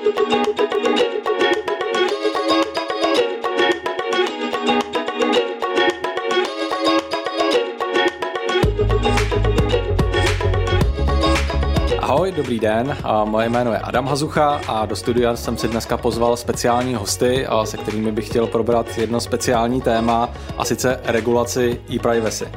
Ahoj, dobrý den. Moje jméno je Adam Hazucha a do studia jsem si dneska pozval speciální hosty, se kterými bych chtěl probrat jedno speciální téma, a sice regulaci e-privacy.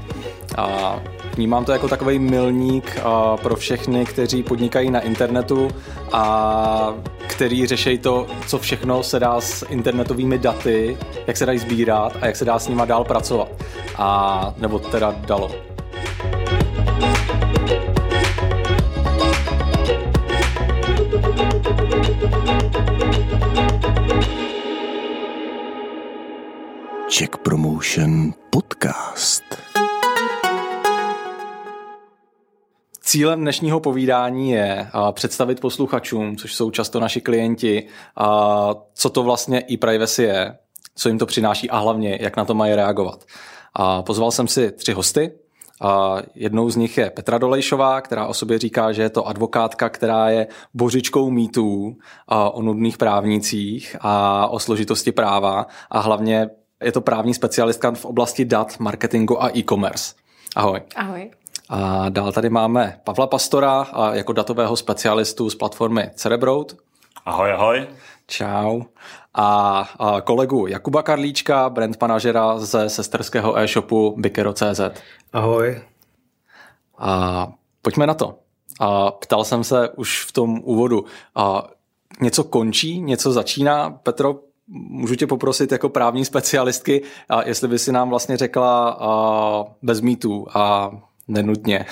Vnímám to jako takový milník pro všechny, kteří podnikají na internetu a který řeší to, co všechno se dá s internetovými daty, jak se dají sbírat a jak se dá s nima dál pracovat. A nebo teda dalo. Czech Promotion Podcast. Cílem dnešního povídání je představit posluchačům, což jsou často naši klienti, co to vlastně e-privacy je, co jim to přináší a hlavně, jak na to mají reagovat. Pozval jsem si tři hosty. Jednou z nich je Petra Dolejšová, která o sobě říká, že je to advokátka, která je božičkou mýtů o nudných právnicích a o složitosti práva a hlavně je to právní specialistka v oblasti dat, marketingu a e-commerce. Ahoj. Ahoj. A dál tady máme Pavla Pastora a jako datového specialistu z platformy Cerebrout. Ahoj, ahoj. Čau. A, a kolegu Jakuba Karlíčka, brand manažera ze sesterského e-shopu Bikero.cz. Ahoj. A pojďme na to. A ptal jsem se už v tom úvodu, a něco končí, něco začíná. Petro, můžu tě poprosit jako právní specialistky, a jestli by si nám vlastně řekla a bez mýtů a nenutně,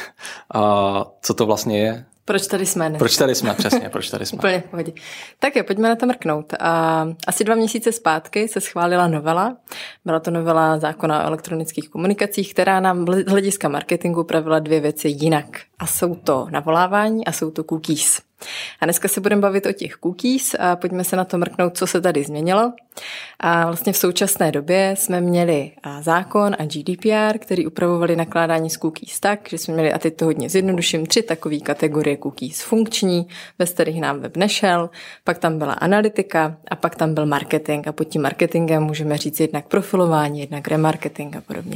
a co to vlastně je? Proč tady jsme? Ne? Proč tady jsme, přesně, proč tady jsme. Úplně pohodě. Tak jo, pojďme na to mrknout. A asi dva měsíce zpátky se schválila novela. Byla to novela zákona o elektronických komunikacích, která nám z hlediska marketingu pravila dvě věci jinak. A jsou to navolávání a jsou to cookies. A dneska se budeme bavit o těch cookies a pojďme se na to mrknout, co se tady změnilo. A vlastně v současné době jsme měli zákon a GDPR, který upravovali nakládání s cookies tak, že jsme měli, a teď to hodně zjednoduším, tři takové kategorie cookies funkční, bez kterých nám web nešel, pak tam byla analytika a pak tam byl marketing a pod tím marketingem můžeme říct jednak profilování, jednak remarketing a podobně.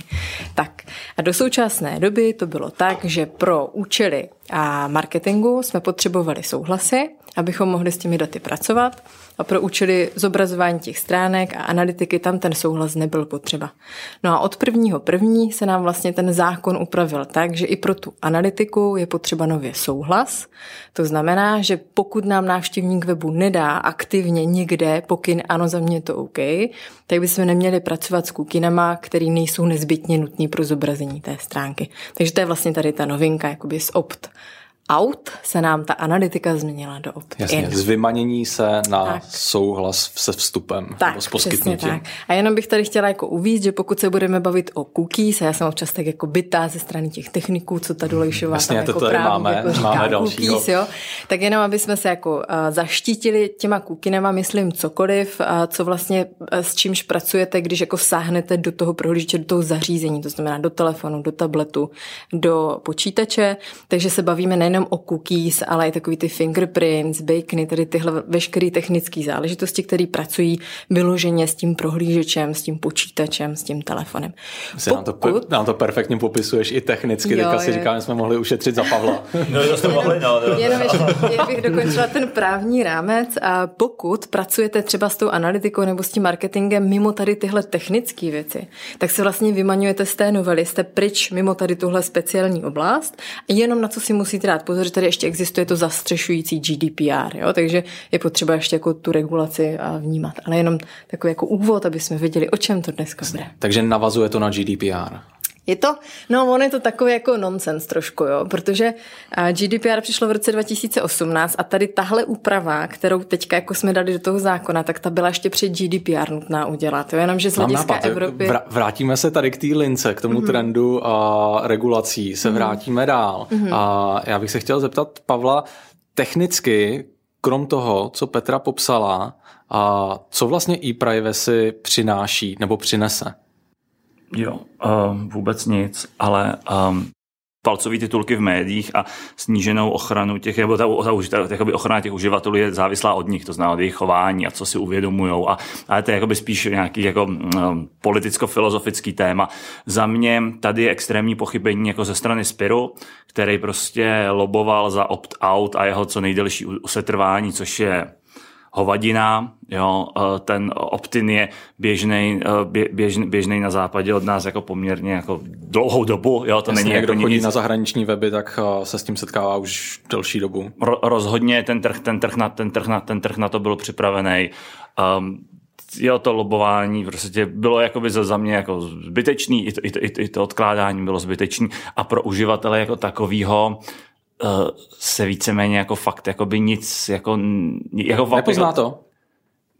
Tak a do současné doby to bylo tak, že pro účely a marketingu jsme potřebovali souhlasy, abychom mohli s těmi daty pracovat a pro účely zobrazování těch stránek a analytiky tam ten souhlas nebyl potřeba. No a od prvního první se nám vlastně ten zákon upravil tak, že i pro tu analytiku je potřeba nově souhlas. To znamená, že pokud nám návštěvník webu nedá aktivně někde pokyn ano, za mě to OK, tak bychom neměli pracovat s kukinama, které nejsou nezbytně nutné pro zobrazení té stránky. Takže to je vlastně tady ta novinka, jakoby z opt out se nám ta analytika změnila do opt-in. Jasně, z vymanění se na tak. souhlas se vstupem tak, nebo s poskytnutím. Tak. A jenom bych tady chtěla jako uvíct, že pokud se budeme bavit o cookies, a já jsem občas tak jako bytá ze strany těch techniků, co ta Dolejšová Jasně, tam to jako tady právě máme, jako říká, máme cookies, jo, tak jenom aby jsme se jako uh, zaštítili těma cookinema, myslím cokoliv, uh, co vlastně uh, s čímž pracujete, když jako sáhnete do toho prohlížeče, do toho zařízení, to znamená do telefonu, do tabletu, do počítače, takže se bavíme nejenom o cookies, ale i takový ty fingerprints, bacony, tedy tyhle veškeré technické záležitosti, které pracují vyloženě s tím prohlížečem, s tím počítačem, s tím telefonem. Pokud... Nám, to, nám to perfektně popisuješ i technicky, jo, si říkáme, jsme mohli ušetřit za Pavla. no, to jste mohli, no. no. Jenom ještě, bych dokončila ten právní rámec, a pokud pracujete třeba s tou analytikou nebo s tím marketingem mimo tady tyhle technické věci, tak se vlastně vymaňujete z té novely, jste pryč mimo tady tuhle speciální oblast jenom na co si musíte dát pozor, že tady ještě existuje to zastřešující GDPR, jo? takže je potřeba ještě jako tu regulaci vnímat. Ale jenom takový jako úvod, aby jsme věděli, o čem to dneska bude. Takže navazuje to na GDPR. Je to, no on je to takový jako nonsens trošku, jo, protože GDPR přišlo v roce 2018 a tady tahle úprava, kterou teďka jako jsme dali do toho zákona, tak ta byla ještě před GDPR nutná udělat, jo, jenomže z hlediska nápad, Evropy... Vrátíme se tady k té lince, k tomu mm-hmm. trendu a regulací, se mm-hmm. vrátíme dál. Mm-hmm. A já bych se chtěl zeptat Pavla, technicky, krom toho, co Petra popsala, a co vlastně e-privacy přináší nebo přinese? Jo, uh, vůbec nic, ale um, palcové titulky v médiích a sníženou ochranu těch, nebo ta, ta, ta, ta ochrana těch uživatelů je závislá od nich, to znamená od jejich chování a co si uvědomují. A, ale to je jakoby spíš nějaký jako, um, politicko-filozofický téma. Za mě tady je extrémní pochybení jako ze strany Spiru, který prostě loboval za opt-out a jeho co nejdelší usetrvání, což je hovadina, jo, e, ten optin je běžný, e, běžný, běžný na západě od nás jako poměrně jako dlouhou dobu, jo, to Jasně, není jako chodí nic. na zahraniční weby, tak e, se s tím setkává už delší dobu. Ro, rozhodně ten trh, ten, trh na, ten, trh na, ten trh na to byl připravený. Um, jo, to lobování prostě bylo jakoby za, za mě jako zbytečný, i to, i, to, i to odkládání bylo zbytečný a pro uživatele jako takovýho se víceméně jako fakt jako by nic jako... jako fakt, Nepozná jako, to?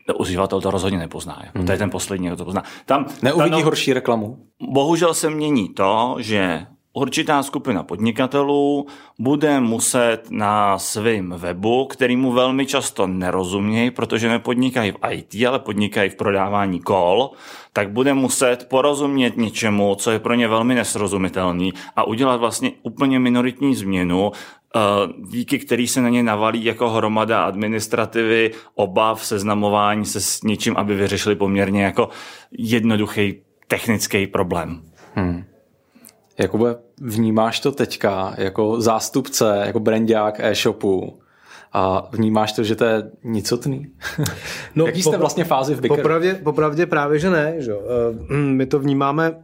No, uživatel to rozhodně nepozná. Jako. Hmm. To je ten poslední, kdo to pozná. Tam, Neuvidí tam, no, horší reklamu? Bohužel se mění to, že určitá skupina podnikatelů bude muset na svém webu, kterýmu velmi často nerozumějí, protože nepodnikají v IT, ale podnikají v prodávání kol, tak bude muset porozumět něčemu, co je pro ně velmi nesrozumitelný a udělat vlastně úplně minoritní změnu, eh, díky který se na ně navalí jako hromada administrativy, obav, seznamování se s něčím, aby vyřešili poměrně jako jednoduchý technický problém. Hmm. Jakube, vnímáš to teďka jako zástupce, jako brandák e-shopu, a vnímáš to, že to je nicotný? No, Jaký jste vlastně fázi v Bickeru? Popravdě, popravdě právě, že ne. Že? Eh, my to vnímáme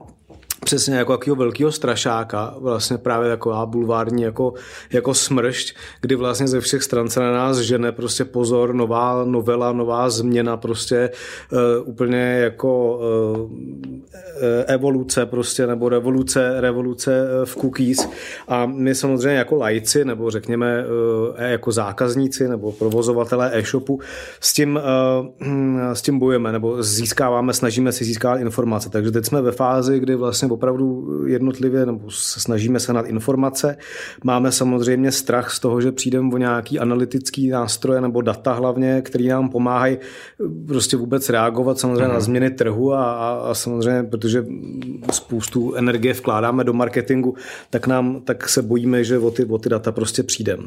přesně jako jakého velkého strašáka, vlastně právě taková bulvární jako, jako smršť, kdy vlastně ze všech stran se na nás žene prostě pozor, nová novela, nová změna, prostě uh, úplně jako uh, evoluce prostě, nebo revoluce, revoluce v cookies. A my samozřejmě jako lajci, nebo řekněme uh, jako zákazníci, nebo provozovatelé e-shopu s tím, uh, s tím bojujeme, nebo získáváme, snažíme si získávat informace, takže teď jsme ve fázi, kdy vlastně opravdu jednotlivě, nebo snažíme se nad informace. Máme samozřejmě strach z toho, že přijdeme o nějaký analytický nástroje nebo data hlavně, který nám pomáhají prostě vůbec reagovat samozřejmě mm. na změny trhu a, a, a samozřejmě, protože spoustu energie vkládáme do marketingu, tak, nám, tak se bojíme, že o ty, o ty data prostě přijdeme.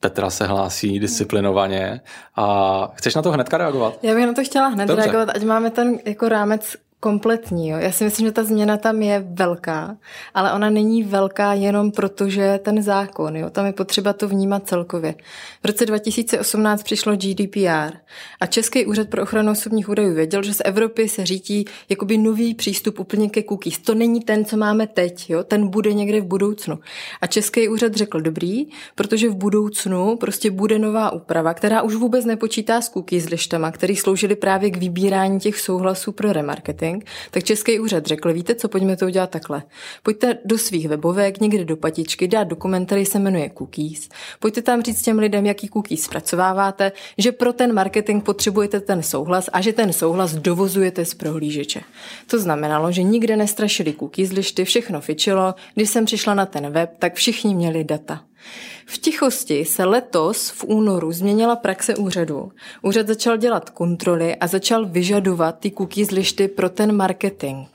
Petra se hlásí disciplinovaně a chceš na to hnedka reagovat? Já bych na to chtěla hned Dobře. reagovat, ať máme ten jako rámec kompletní. Jo. Já si myslím, že ta změna tam je velká, ale ona není velká jenom proto, že ten zákon. Jo. Tam je potřeba to vnímat celkově. V roce 2018 přišlo GDPR a Český úřad pro ochranu osobních údajů věděl, že z Evropy se řítí jakoby nový přístup úplně ke cookies. To není ten, co máme teď, jo. ten bude někde v budoucnu. A Český úřad řekl dobrý, protože v budoucnu prostě bude nová úprava, která už vůbec nepočítá s cookies lištama, který sloužily právě k vybírání těch souhlasů pro remarketing marketing, tak Český úřad řekl, víte co, pojďme to udělat takhle. Pojďte do svých webovek, někde do patičky, dát dokument, který se jmenuje cookies. Pojďte tam říct těm lidem, jaký cookies zpracováváte, že pro ten marketing potřebujete ten souhlas a že ten souhlas dovozujete z prohlížeče. To znamenalo, že nikde nestrašili cookies lišty, všechno fičilo. Když jsem přišla na ten web, tak všichni měli data. V tichosti se letos v únoru změnila praxe úřadu. Úřad začal dělat kontroly a začal vyžadovat ty cookies lišty pro ten marketing.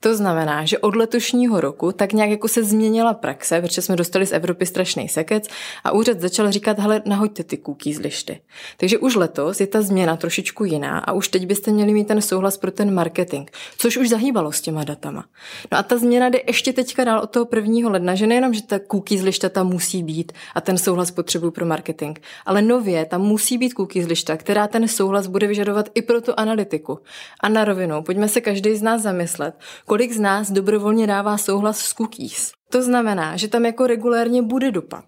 To znamená, že od letošního roku tak nějak jako se změnila praxe, protože jsme dostali z Evropy strašný sekec a úřad začal říkat, hele, nahoďte ty cookies lišty. Takže už letos je ta změna trošičku jiná a už teď byste měli mít ten souhlas pro ten marketing, což už zahýbalo s těma datama. No a ta změna jde ještě teďka dál od toho prvního ledna, že nejenom, že ta cookies lišta tam musí být, a ten souhlas potřebuju pro marketing. Ale nově tam musí být cookies lišta, která ten souhlas bude vyžadovat i pro tu analytiku. A na rovinu, pojďme se každý z nás zamyslet, kolik z nás dobrovolně dává souhlas s cookies. To znamená, že tam jako regulérně bude dopad,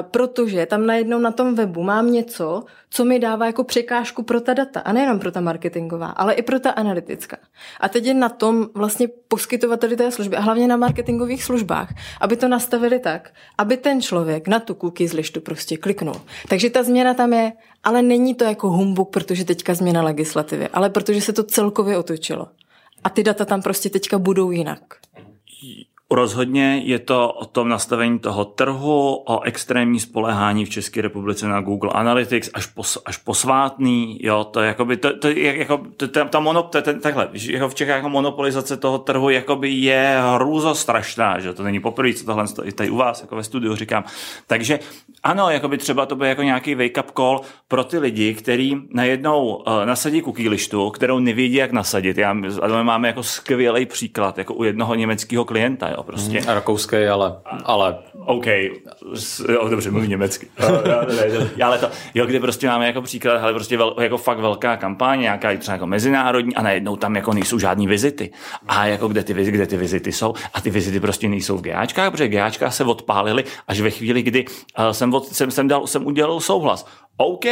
protože tam najednou na tom webu mám něco, co mi dává jako překážku pro ta data. A nejenom pro ta marketingová, ale i pro ta analytická. A teď je na tom vlastně poskytovateli té služby a hlavně na marketingových službách, aby to nastavili tak, aby ten člověk na tu cookies listu prostě kliknul. Takže ta změna tam je, ale není to jako humbuk, protože teďka změna legislativy, ale protože se to celkově otočilo. A ty data tam prostě teďka budou jinak Rozhodně je to o tom nastavení toho trhu, o extrémní spolehání v České republice na Google Analytics až, pos, až posvátný, jo, to je jakoby, to, to, jako, to, to, ta monop, to, to, takhle, jako v Čechách jako monopolizace toho trhu jakoby je hrůzo strašná, že to není poprvé, co tohle i tady u vás, jako ve studiu říkám. Takže ano, jakoby třeba to bude jako nějaký wake-up call pro ty lidi, kteří najednou uh, nasadí cookie lištu, kterou nevědí, jak nasadit. Já, a máme jako skvělý příklad, jako u jednoho německého klienta, jo, prostě. Hmm, rakouský, ale, ale... OK, jo, dobře, mluví německy. ale to, jo, kde prostě máme jako příklad, ale prostě vel, jako fakt velká kampaň, nějaká třeba jako mezinárodní a najednou tam jako nejsou žádný vizity. A jako kde ty, kde ty vizity jsou? A ty vizity prostě nejsou v GAčkách, protože GAčka se odpálily až ve chvíli, kdy uh, jsem, od, jsem, jsem, dal, jsem udělal souhlas. OK,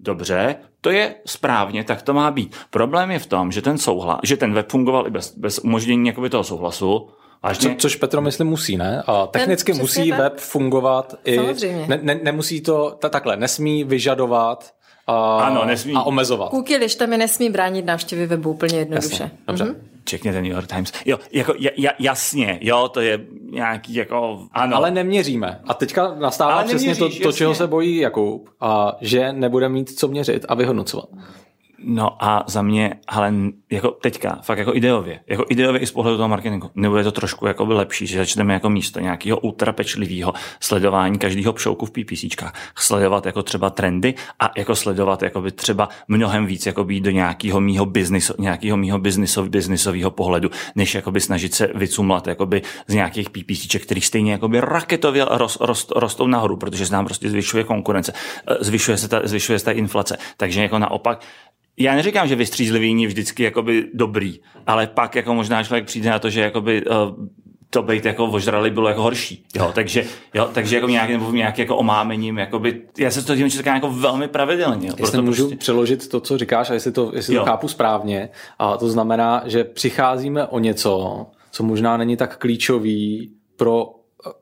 dobře, to je správně, tak to má být. Problém je v tom, že ten souhlas, že ten web fungoval i bez, bez umožnění toho souhlasu, Co, což Petro myslím musí, ne? A technicky Ten, musí tak. web fungovat i... Ne, ne, nemusí to, ta, takhle, nesmí vyžadovat a, ano, nesmí. a omezovat. Cookie lišta mi nesmí bránit návštěvy webu úplně jednoduše. Jasně, dobře. Mm-hmm. Čekněte New York Times. Jo, jako, ja, jasně, jo, to je nějaký jako, ano. Ale neměříme. A teďka nastává Ale přesně to, to, čeho se bojí Jakub, a že nebude mít co měřit a vyhodnocovat. No a za mě, ale jako teďka, fakt jako ideově, jako ideově i z pohledu toho marketingu, nebude to trošku jako lepší, že začneme jako místo nějakého ultrapečlivého sledování každého pšouku v PPCčkách, sledovat jako třeba trendy a jako sledovat jako by třeba mnohem víc jako být do nějakého mýho biznisu, nějakého mýho biznisov, biznisového pohledu, než jako by snažit se vycumlat jako by z nějakých PPCček, který stejně jako by raketově rost, rost, rostou nahoru, protože se nám prostě zvyšuje konkurence, zvyšuje se ta, zvyšuje se ta inflace. Takže jako naopak já neříkám, že vystřízlivý je vždycky jakoby dobrý, ale pak jako možná člověk přijde na to, že jakoby uh, to být jako ožrali bylo jako horší. Jo, takže, jo, takže jako nějaký, nebo nějaký jako omámením, jakoby, já se to dívám říkám jako velmi pravidelně. Jo, jestli můžu prostě... přeložit to, co říkáš, a jestli to, jestli to chápu správně, a to znamená, že přicházíme o něco, co možná není tak klíčový pro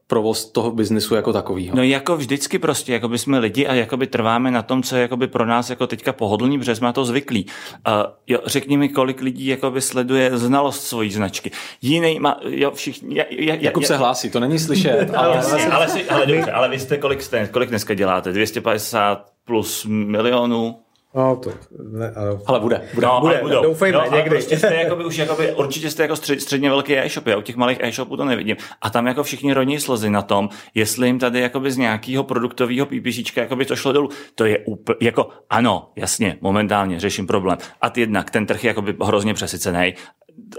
provoz toho biznesu jako takového. No jako vždycky prostě, jako by jsme lidi a jako by trváme na tom, co je jako by pro nás jako teďka pohodlný, protože jsme na to zvyklí. Uh, jo, řekni mi, kolik lidí jako by sleduje znalost svojí značky. Jiný má, jo, všichni. Ja, ja, Jakub ja, se hlásí, to není slyšet. ale, ale, ale, ale, ale, dobře, ale vy jste kolik, jste, kolik dneska děláte? 250 plus milionů? No, to ne, ale... ale bude. bude, no, bude budou. doufejme, no, někdy. Prostě jste jakoby, už jakoby, určitě jste jako střed, středně velký e-shop, já u těch malých e-shopů to nevidím. A tam jako všichni roní slzy na tom, jestli jim tady jakoby z nějakého produktového PPCčka jakoby to šlo dolů. To je úplně, jako ano, jasně, momentálně řeším problém. A jednak ten trh je jakoby hrozně přesycený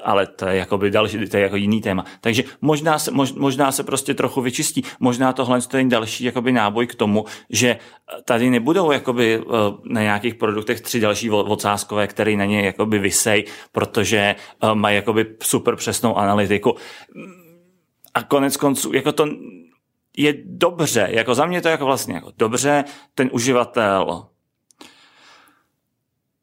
ale to je jakoby další, to je jako jiný téma. Takže možná se, mož, možná se prostě trochu vyčistí. Možná tohle je další jakoby náboj k tomu, že tady nebudou jakoby eh, na nějakých produktech tři další ocázkové, které na ně jakoby vysej, protože eh, mají jakoby super přesnou analytiku. A konec konců, jako to je dobře, jako za mě to jako vlastně jako dobře, ten uživatel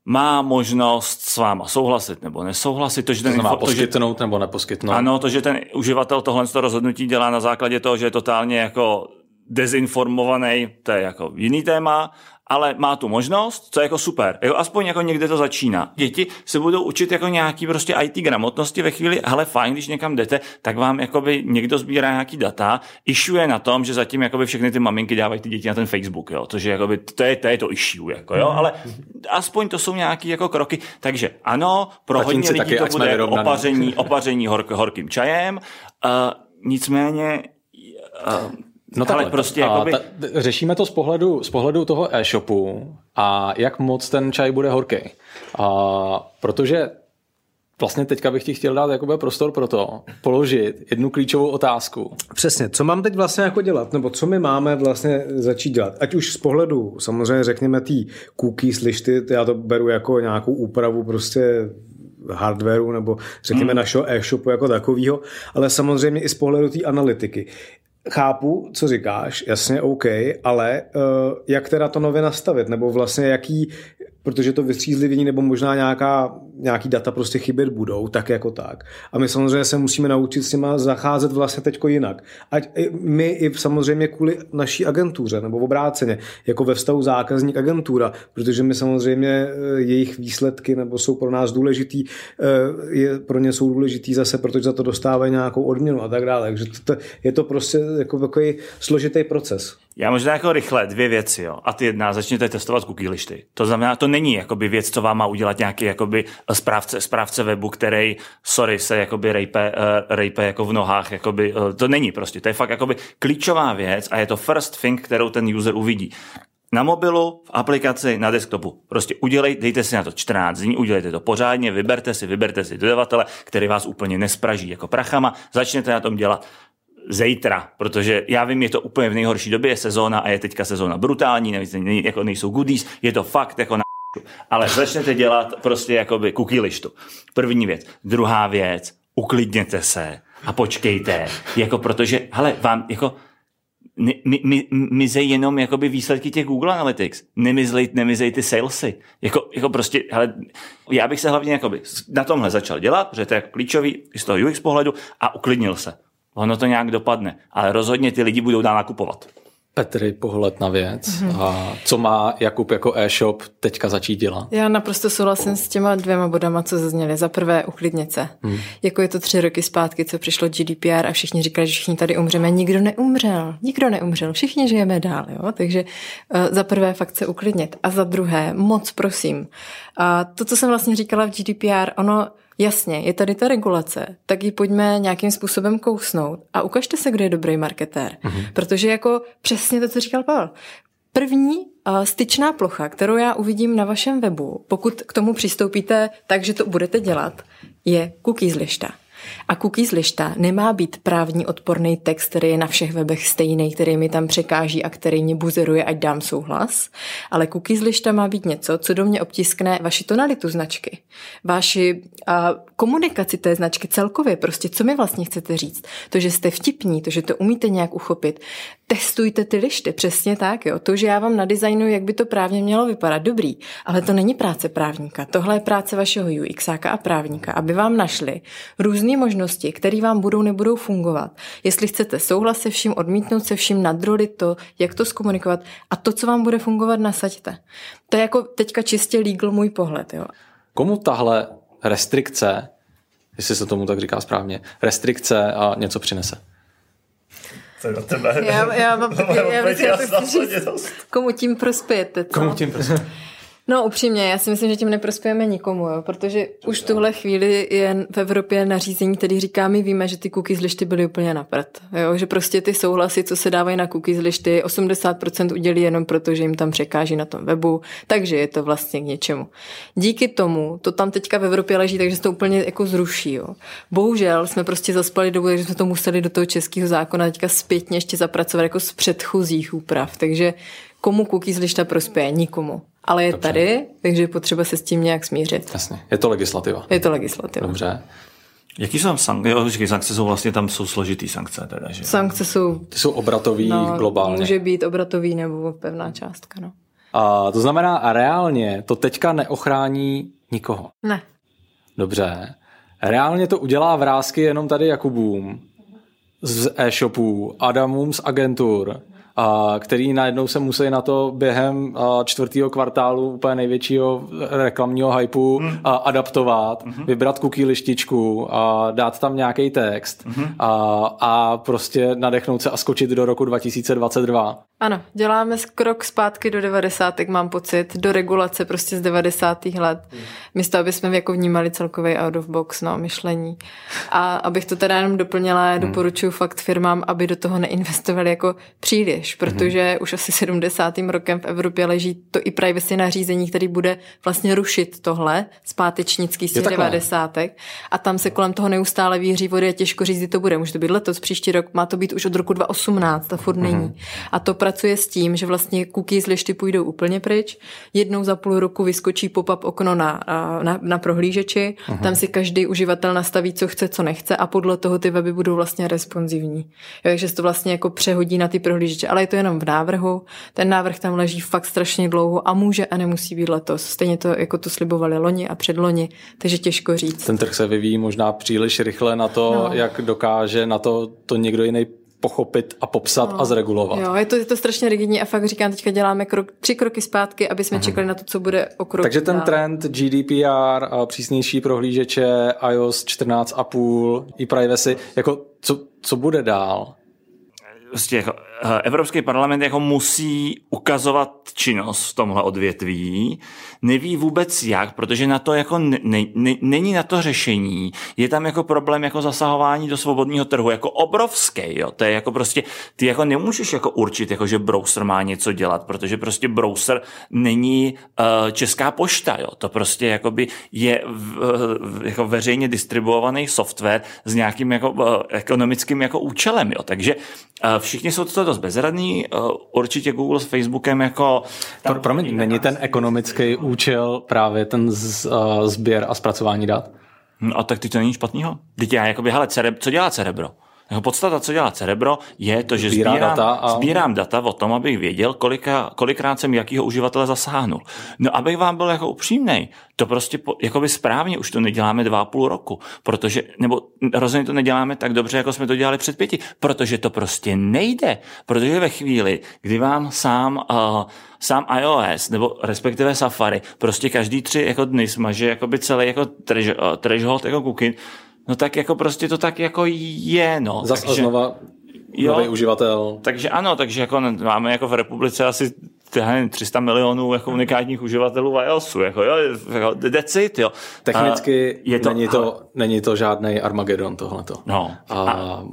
má možnost s váma souhlasit nebo nesouhlasit. To, že ten to znamená info, poskytnout to, že, nebo neposkytnout. Ano, to, že ten uživatel tohle rozhodnutí dělá na základě toho, že je totálně jako dezinformovaný, to je jako jiný téma, ale má tu možnost, co je jako super. Jako aspoň jako někde to začíná. Děti se budou učit jako nějaký prostě IT gramotnosti ve chvíli, ale fajn, když někam jdete, tak vám jakoby někdo sbírá nějaký data, issue na tom, že zatím jakoby všechny ty maminky dávají ty děti na ten Facebook, jo, což je jakoby, to je, to je to issue, jako, jo, ale aspoň to jsou nějaký jako kroky, takže ano, pro Tatínci hodně lidí to bude opaření, opaření hork, horkým čajem, uh, nicméně uh, No tak prostě jakoby... ta, řešíme to z pohledu, z pohledu toho e-shopu a jak moc ten čaj bude horký. A protože Vlastně teďka bych ti chtěl dát jakoby prostor pro to, položit jednu klíčovou otázku. Přesně, co mám teď vlastně jako dělat, nebo co my máme vlastně začít dělat? Ať už z pohledu, samozřejmě řekněme tý cookies, lišty, já to beru jako nějakou úpravu prostě hardwareu nebo řekněme hmm. našeho e-shopu jako takového, ale samozřejmě i z pohledu té analytiky chápu, co říkáš, jasně OK, ale uh, jak teda to nově nastavit, nebo vlastně jaký, protože to vystřízlivění nebo možná nějaká, nějaký data prostě chybět budou, tak jako tak. A my samozřejmě se musíme naučit s nima zacházet vlastně teďko jinak. Ať my i samozřejmě kvůli naší agentuře, nebo obráceně, jako ve vztahu zákazník agentura, protože my samozřejmě eh, jejich výsledky nebo jsou pro nás důležitý, eh, je, pro ně jsou důležitý zase, protože za to dostávají nějakou odměnu a tak dále. Takže to, je to prostě jako takový složitý proces. Já možná jako rychle dvě věci, jo. A ty jedna, začněte testovat cookie listy. To znamená, to není jakoby věc, co vám má udělat nějaký jakoby správce, správce webu, který, sorry, se jakoby rejpe, uh, rejpe jako v nohách, jakoby, uh, to není prostě. To je fakt jakoby klíčová věc a je to first thing, kterou ten user uvidí. Na mobilu, v aplikaci, na desktopu. Prostě udělejte, dejte si na to 14 dní, udělejte to pořádně, vyberte si, vyberte si dodavatele, který vás úplně nespraží jako prachama, začněte na tom dělat zítra, protože já vím, je to úplně v nejhorší době, sezóna a je teďka sezóna brutální, nevíc, jako nejsou goodies, je to fakt jako na ale začnete dělat prostě jakoby listu. První věc. Druhá věc, uklidněte se a počkejte, jako protože, hele, vám jako mi, mi, mizej jenom jakoby výsledky těch Google Analytics. Nemizlej, nemizej ty salesy. Jako, jako prostě, hele, já bych se hlavně jakoby na tomhle začal dělat, protože to je jako klíčový z toho UX pohledu a uklidnil se. Ono to nějak dopadne, ale rozhodně ty lidi budou dál nakupovat. Petry pohled na věc. Mm-hmm. A co má Jakub jako e-shop teďka začít dělat? Já naprosto souhlasím s těma dvěma bodama, co zazněly. Za prvé uklidnit se. Mm. Jako je to tři roky zpátky, co přišlo GDPR a všichni říkali, že všichni tady umřeme. Nikdo neumřel. Nikdo neumřel. Všichni žijeme dál. Jo? Takže uh, za prvé fakt se uklidnit. A za druhé, moc prosím. A to, co jsem vlastně říkala v GDPR, ono Jasně, je tady ta regulace, tak ji pojďme nějakým způsobem kousnout a ukažte se, kdo je dobrý marketér. Mm-hmm. Protože jako přesně to, co říkal Pavel, První uh, styčná plocha, kterou já uvidím na vašem webu, pokud k tomu přistoupíte tak, že to budete dělat, je cookies lišta. A cookies lišta nemá být právní odporný text, který je na všech webech stejný, který mi tam překáží a který mě buzeruje, ať dám souhlas. Ale cookies lišta má být něco, co do mě obtiskne vaši tonalitu značky, vaši a, komunikaci té značky celkově, prostě co mi vlastně chcete říct. To, že jste vtipní, to, že to umíte nějak uchopit. Testujte ty lišty, přesně tak, jo. To, že já vám nadizajnuju, jak by to právně mělo vypadat, dobrý, ale to není práce právníka. Tohle je práce vašeho UXáka a právníka, aby vám našli různé možnosti, které vám budou nebudou fungovat. Jestli chcete souhlas se vším, odmítnout se vším, nadrolit to, jak to zkomunikovat a to, co vám bude fungovat, nasaďte. To je jako teďka čistě legal můj pohled. Jo. Komu tahle restrikce, jestli se tomu tak říká správně, restrikce a něco přinese? To je tebe. Já, já, mám, já, já, já, já, já, komu tím prospějete? Co? Komu tím prospějete? No upřímně, já si myslím, že tím neprospějeme nikomu, jo, protože už v tuhle chvíli je v Evropě nařízení, který říká, my víme, že ty cookies lišty byly úplně na prd. Jo, že prostě ty souhlasy, co se dávají na cookies lišty, 80% udělí jenom proto, že jim tam překáží na tom webu, takže je to vlastně k něčemu. Díky tomu to tam teďka v Evropě leží, takže se to úplně jako zruší. Jo. Bohužel jsme prostě zaspali dobu, takže jsme to museli do toho českého zákona teďka zpětně ještě zapracovat jako z předchozích úprav. Takže komu cookies lišta prospěje? Nikomu ale je Dobře. tady, takže je potřeba se s tím nějak smířit. Jasně, je to legislativa. Je to legislativa. Dobře. Jaký jsou tam sankce? Jo, říkaj, sankce jsou vlastně tam jsou složitý sankce. Teda, že? Sankce jsou... Ty jsou obratový no, globálně. Může být obratový nebo pevná částka. No. A to znamená, a reálně to teďka neochrání nikoho. Ne. Dobře. Reálně to udělá vrázky jenom tady Jakubům z e-shopů, Adamům z agentur, a který najednou se musí na to během čtvrtého kvartálu úplně největšího reklamního hypeu mm. adaptovat, mm-hmm. vybrat cookie lištičku a dát tam nějaký text mm-hmm. a, a prostě nadechnout se a skočit do roku 2022. Ano, děláme krok zpátky do 90. mám pocit, do regulace prostě z 90. let. Mm. Místo, aby jsme jako vnímali celkový out of box no, myšlení. A abych to teda jenom doplnila, mm. doporučuji fakt firmám, aby do toho neinvestovali jako příliš můžeš, protože mm-hmm. už asi 70. rokem v Evropě leží to i privacy nařízení, který bude vlastně rušit tohle zpátečnický z těch 90. A tam se kolem toho neustále víří vody a těžko říct, kdy to bude. Může to být letos, příští rok, má to být už od roku 2018, a furt není. Mm-hmm. A to pracuje s tím, že vlastně cookies lišty půjdou úplně pryč. Jednou za půl roku vyskočí pop-up okno na, na, na prohlížeči, mm-hmm. tam si každý uživatel nastaví, co chce, co nechce a podle toho ty weby budou vlastně responsivní. Jo, takže se to vlastně jako přehodí na ty prohlížeče ale je to jenom v návrhu. Ten návrh tam leží fakt strašně dlouho a může a nemusí být letos. Stejně to, jako to slibovali loni a předloni, takže těžko říct. Ten trh se vyvíjí možná příliš rychle na to, no. jak dokáže na to to někdo jiný pochopit a popsat no. a zregulovat. Jo, je to, je to strašně rigidní a fakt říkám, teďka děláme krok, tři kroky zpátky, aby jsme mm. čekali na to, co bude o krok Takže ten dál. trend GDPR, a přísnější prohlížeče, iOS 14,5, i privacy, jako co, co bude dál? Prostě jako, Evropský parlament jako musí ukazovat činnost v tomhle odvětví, neví vůbec jak, protože na to jako ne, ne, není na to řešení. Je tam jako problém jako zasahování do svobodného trhu, jako obrovský, jo. To je jako prostě, ty jako nemůžeš jako určit, jako že browser má něco dělat, protože prostě browser není uh, česká pošta, jo. To prostě jakoby je v, uh, jako veřejně distribuovaný software s nějakým jako uh, ekonomickým jako účelem, jo. Takže uh, všichni jsou to dost bezradní, uh, určitě Google s Facebookem jako... Pro, promiň, není ten ekonomický účel právě ten z, uh, sběr a zpracování dat? No a tak ty to není špatného. Teď já jakoby, hele, cereb, co dělá cerebro? Jeho podstata, co dělá cerebro, je to, že Sbírá sbírám, data, a... sbírám data o tom, abych věděl, kolika, kolikrát jsem jakýho uživatele zasáhnul. No, abych vám byl jako upřímný, to prostě po, jakoby správně už to neděláme dva a půl roku, protože, nebo rozhodně to neděláme tak dobře, jako jsme to dělali před pěti, protože to prostě nejde, protože ve chvíli, kdy vám sám, uh, sám iOS, nebo respektive Safari, prostě každý tři jako dny smaže jakoby celý jako threshold jako cookie, No tak jako prostě to tak jako je, no. Zas takže, a znova nový uživatel. Takže ano, takže jako máme jako v republice asi 300 milionů jako unikátních uživatelů iOSu, jako jo, jako that's it, jo. Technicky je to, není, to, není to žádný Armageddon tohleto. No. A, a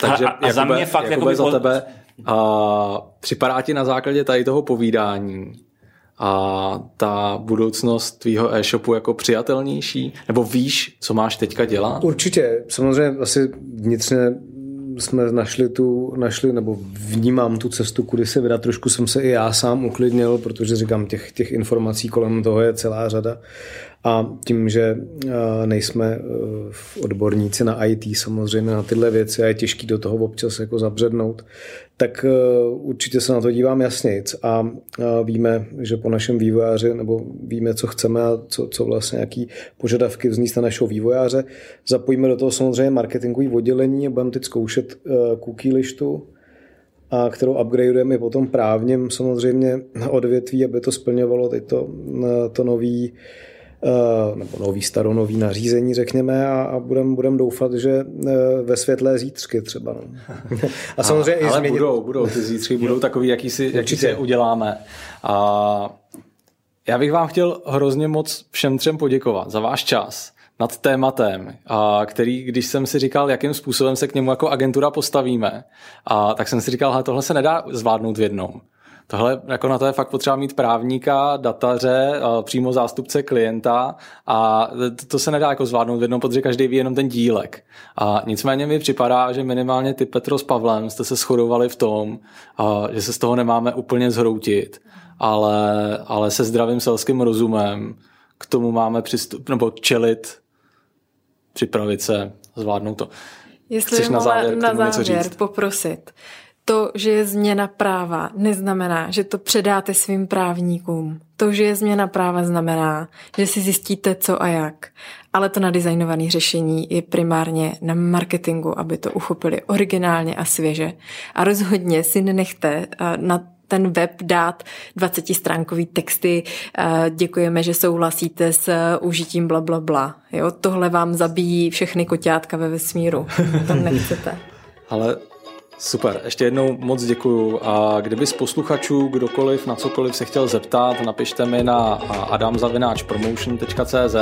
takže a, a, a za mě fakt jako za tebe a, připadá ti na základě tady toho povídání, a ta budoucnost tvýho e-shopu jako přijatelnější? Nebo víš, co máš teďka dělat? Určitě. Samozřejmě asi vnitřně jsme našli tu, našli, nebo vnímám tu cestu, kudy se vydat. Trošku jsem se i já sám uklidnil, protože říkám, těch, těch informací kolem toho je celá řada. A tím, že nejsme e, odborníci na IT samozřejmě na tyhle věci a je těžký do toho občas jako zabřednout, tak e, určitě se na to dívám jasnějc a víme, že po našem vývojáři, nebo víme, co chceme a co, co vlastně, jaký požadavky vzní na našeho vývojáře. Zapojíme do toho samozřejmě marketingový oddělení a budeme teď zkoušet e, cookie lištu, a kterou upgradeujeme potom právním samozřejmě odvětví, aby to splňovalo teď to, to nový Eh, nebo nový staronový nařízení, řekněme, a, a budeme budem doufat, že eh, ve světlé zítřky třeba. No. A samozřejmě a, ale změnit... budou, budou, ty zítřky budou takový, jaký si, jaký si uděláme. A já bych vám chtěl hrozně moc všem třem poděkovat za váš čas nad tématem, a který, když jsem si říkal, jakým způsobem se k němu jako agentura postavíme, a tak jsem si říkal, tohle se nedá zvládnout v jednom. Tohle, jako na to je fakt potřeba mít právníka, dataře, přímo zástupce klienta a to se nedá jako zvládnout v jednom, protože každý ví jenom ten dílek. A nicméně mi připadá, že minimálně ty Petro s Pavlem jste se shodovali v tom, že se z toho nemáme úplně zhroutit, ale, ale se zdravým selským rozumem k tomu máme přistup, nebo čelit, připravit se, zvládnout to. Jestli Chceš na závěr, na závěr poprosit to, že je změna práva, neznamená, že to předáte svým právníkům. To, že je změna práva, znamená, že si zjistíte co a jak. Ale to nadizajnované řešení je primárně na marketingu, aby to uchopili originálně a svěže. A rozhodně si nenechte na ten web dát 20-stránkový texty, děkujeme, že souhlasíte s užitím bla, bla, bla. Jo, tohle vám zabíjí všechny koťátka ve vesmíru. To nechcete. Ale Super, ještě jednou moc děkuju a kdyby z posluchačů kdokoliv na cokoliv se chtěl zeptat, napište mi na adamzavináčpromotion.cz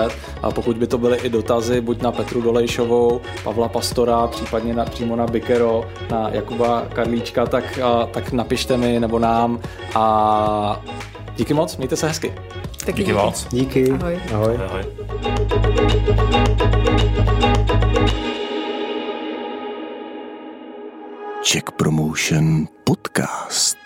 a pokud by to byly i dotazy, buď na Petru Dolejšovou, Pavla Pastora, případně na, přímo na Bikero, na Jakuba Karlíčka, tak, tak napište mi nebo nám a díky moc, mějte se hezky. Taky díky, díky moc. Díky. Ahoj. Ahoj. Ahoj. Czech Promotion Podcast.